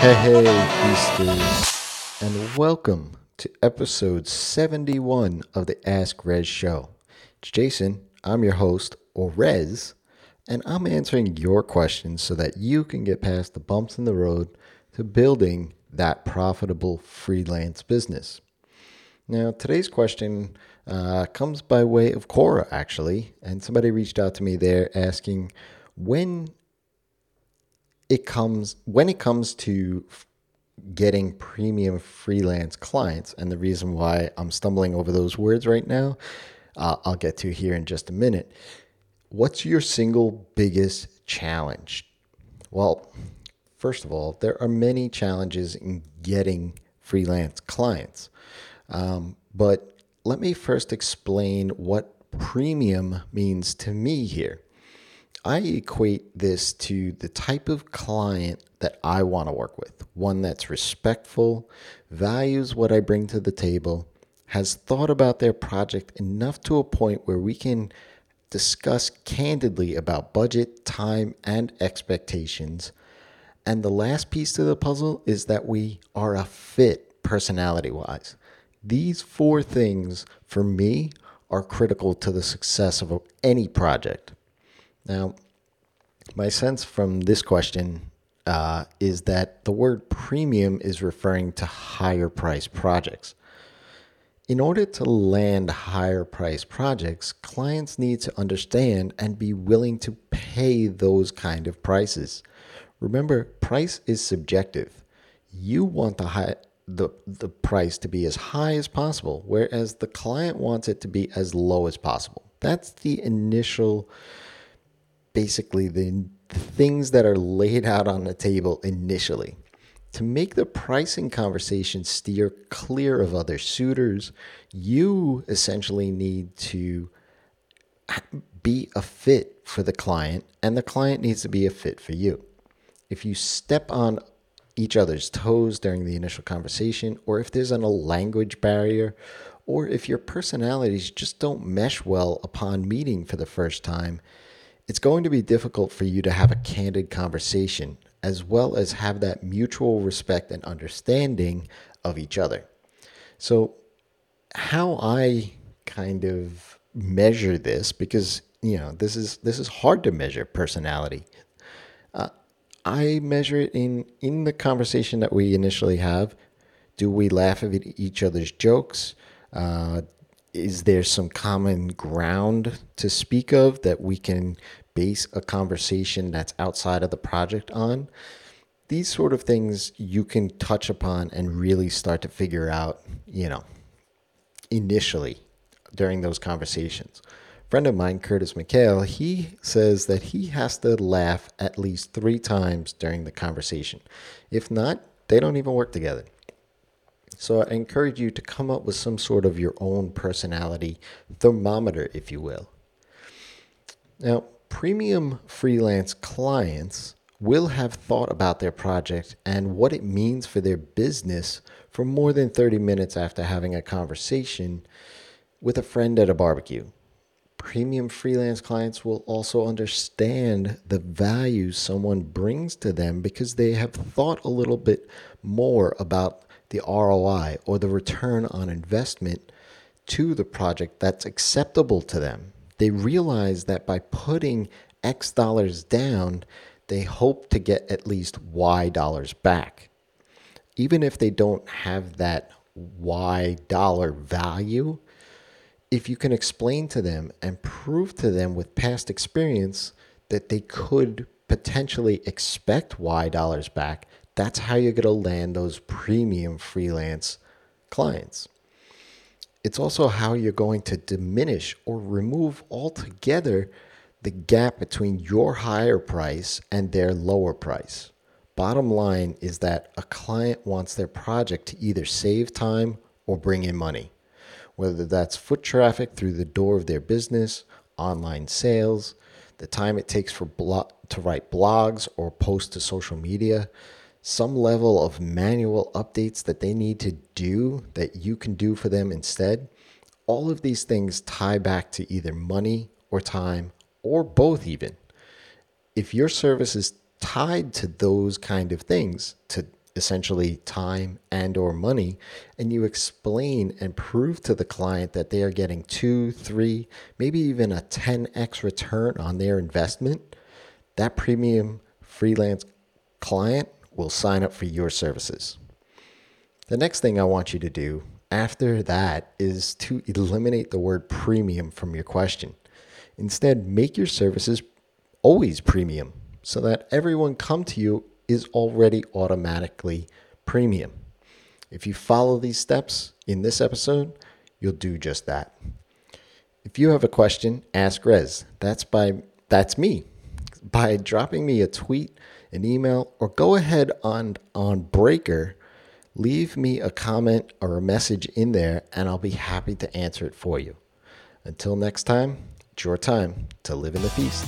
Hey, hey, Feasters, and welcome to episode 71 of the Ask Rez show. It's Jason, I'm your host, or Rez, and I'm answering your questions so that you can get past the bumps in the road to building that profitable freelance business. Now, today's question uh, comes by way of Quora, actually, and somebody reached out to me there asking when it comes when it comes to getting premium freelance clients and the reason why i'm stumbling over those words right now uh, i'll get to here in just a minute. What's your single biggest challenge? Well first of all there are many challenges in getting freelance clients. Um, but let me first explain what premium means to me here I equate this to the type of client that I want to work with one that's respectful, values what I bring to the table, has thought about their project enough to a point where we can discuss candidly about budget, time, and expectations. And the last piece to the puzzle is that we are a fit personality wise. These four things, for me, are critical to the success of any project. Now, my sense from this question uh, is that the word premium is referring to higher price projects. In order to land higher price projects, clients need to understand and be willing to pay those kind of prices. Remember, price is subjective. You want the high, the, the price to be as high as possible, whereas the client wants it to be as low as possible. That's the initial basically the things that are laid out on the table initially. To make the pricing conversation steer clear of other suitors, you essentially need to be a fit for the client, and the client needs to be a fit for you. If you step on each other's toes during the initial conversation, or if there's a language barrier, or if your personalities just don't mesh well upon meeting for the first time, it's going to be difficult for you to have a candid conversation as well as have that mutual respect and understanding of each other. So, how I kind of measure this, because you know this is this is hard to measure personality. Uh, I measure it in in the conversation that we initially have. Do we laugh at each other's jokes? Uh, is there some common ground to speak of that we can base a conversation that's outside of the project on? These sort of things you can touch upon and really start to figure out, you know, initially during those conversations. Friend of mine, Curtis McHale, he says that he has to laugh at least three times during the conversation. If not, they don't even work together. So I encourage you to come up with some sort of your own personality thermometer, if you will. Now, premium freelance clients will have thought about their project and what it means for their business for more than 30 minutes after having a conversation with a friend at a barbecue. Premium freelance clients will also understand the value someone brings to them because they have thought a little bit more about the ROI or the return on investment to the project that's acceptable to them. They realize that by putting X dollars down, they hope to get at least Y dollars back. Even if they don't have that Y dollar value, if you can explain to them and prove to them with past experience that they could potentially expect Y dollars back, that's how you're going to land those premium freelance clients. It's also how you're going to diminish or remove altogether the gap between your higher price and their lower price. Bottom line is that a client wants their project to either save time or bring in money, whether that's foot traffic through the door of their business, online sales, the time it takes for blo- to write blogs or post to social media, some level of manual updates that they need to do that you can do for them instead, all of these things tie back to either money or time or both, even. If your service is tied to those kind of things, to essentially time and or money and you explain and prove to the client that they are getting 2 3 maybe even a 10x return on their investment that premium freelance client will sign up for your services the next thing i want you to do after that is to eliminate the word premium from your question instead make your services always premium so that everyone come to you is already automatically premium. If you follow these steps in this episode, you'll do just that. If you have a question, ask Rez. That's by that's me. By dropping me a tweet, an email, or go ahead on on Breaker, leave me a comment or a message in there and I'll be happy to answer it for you. Until next time, it's your time to live in the feast.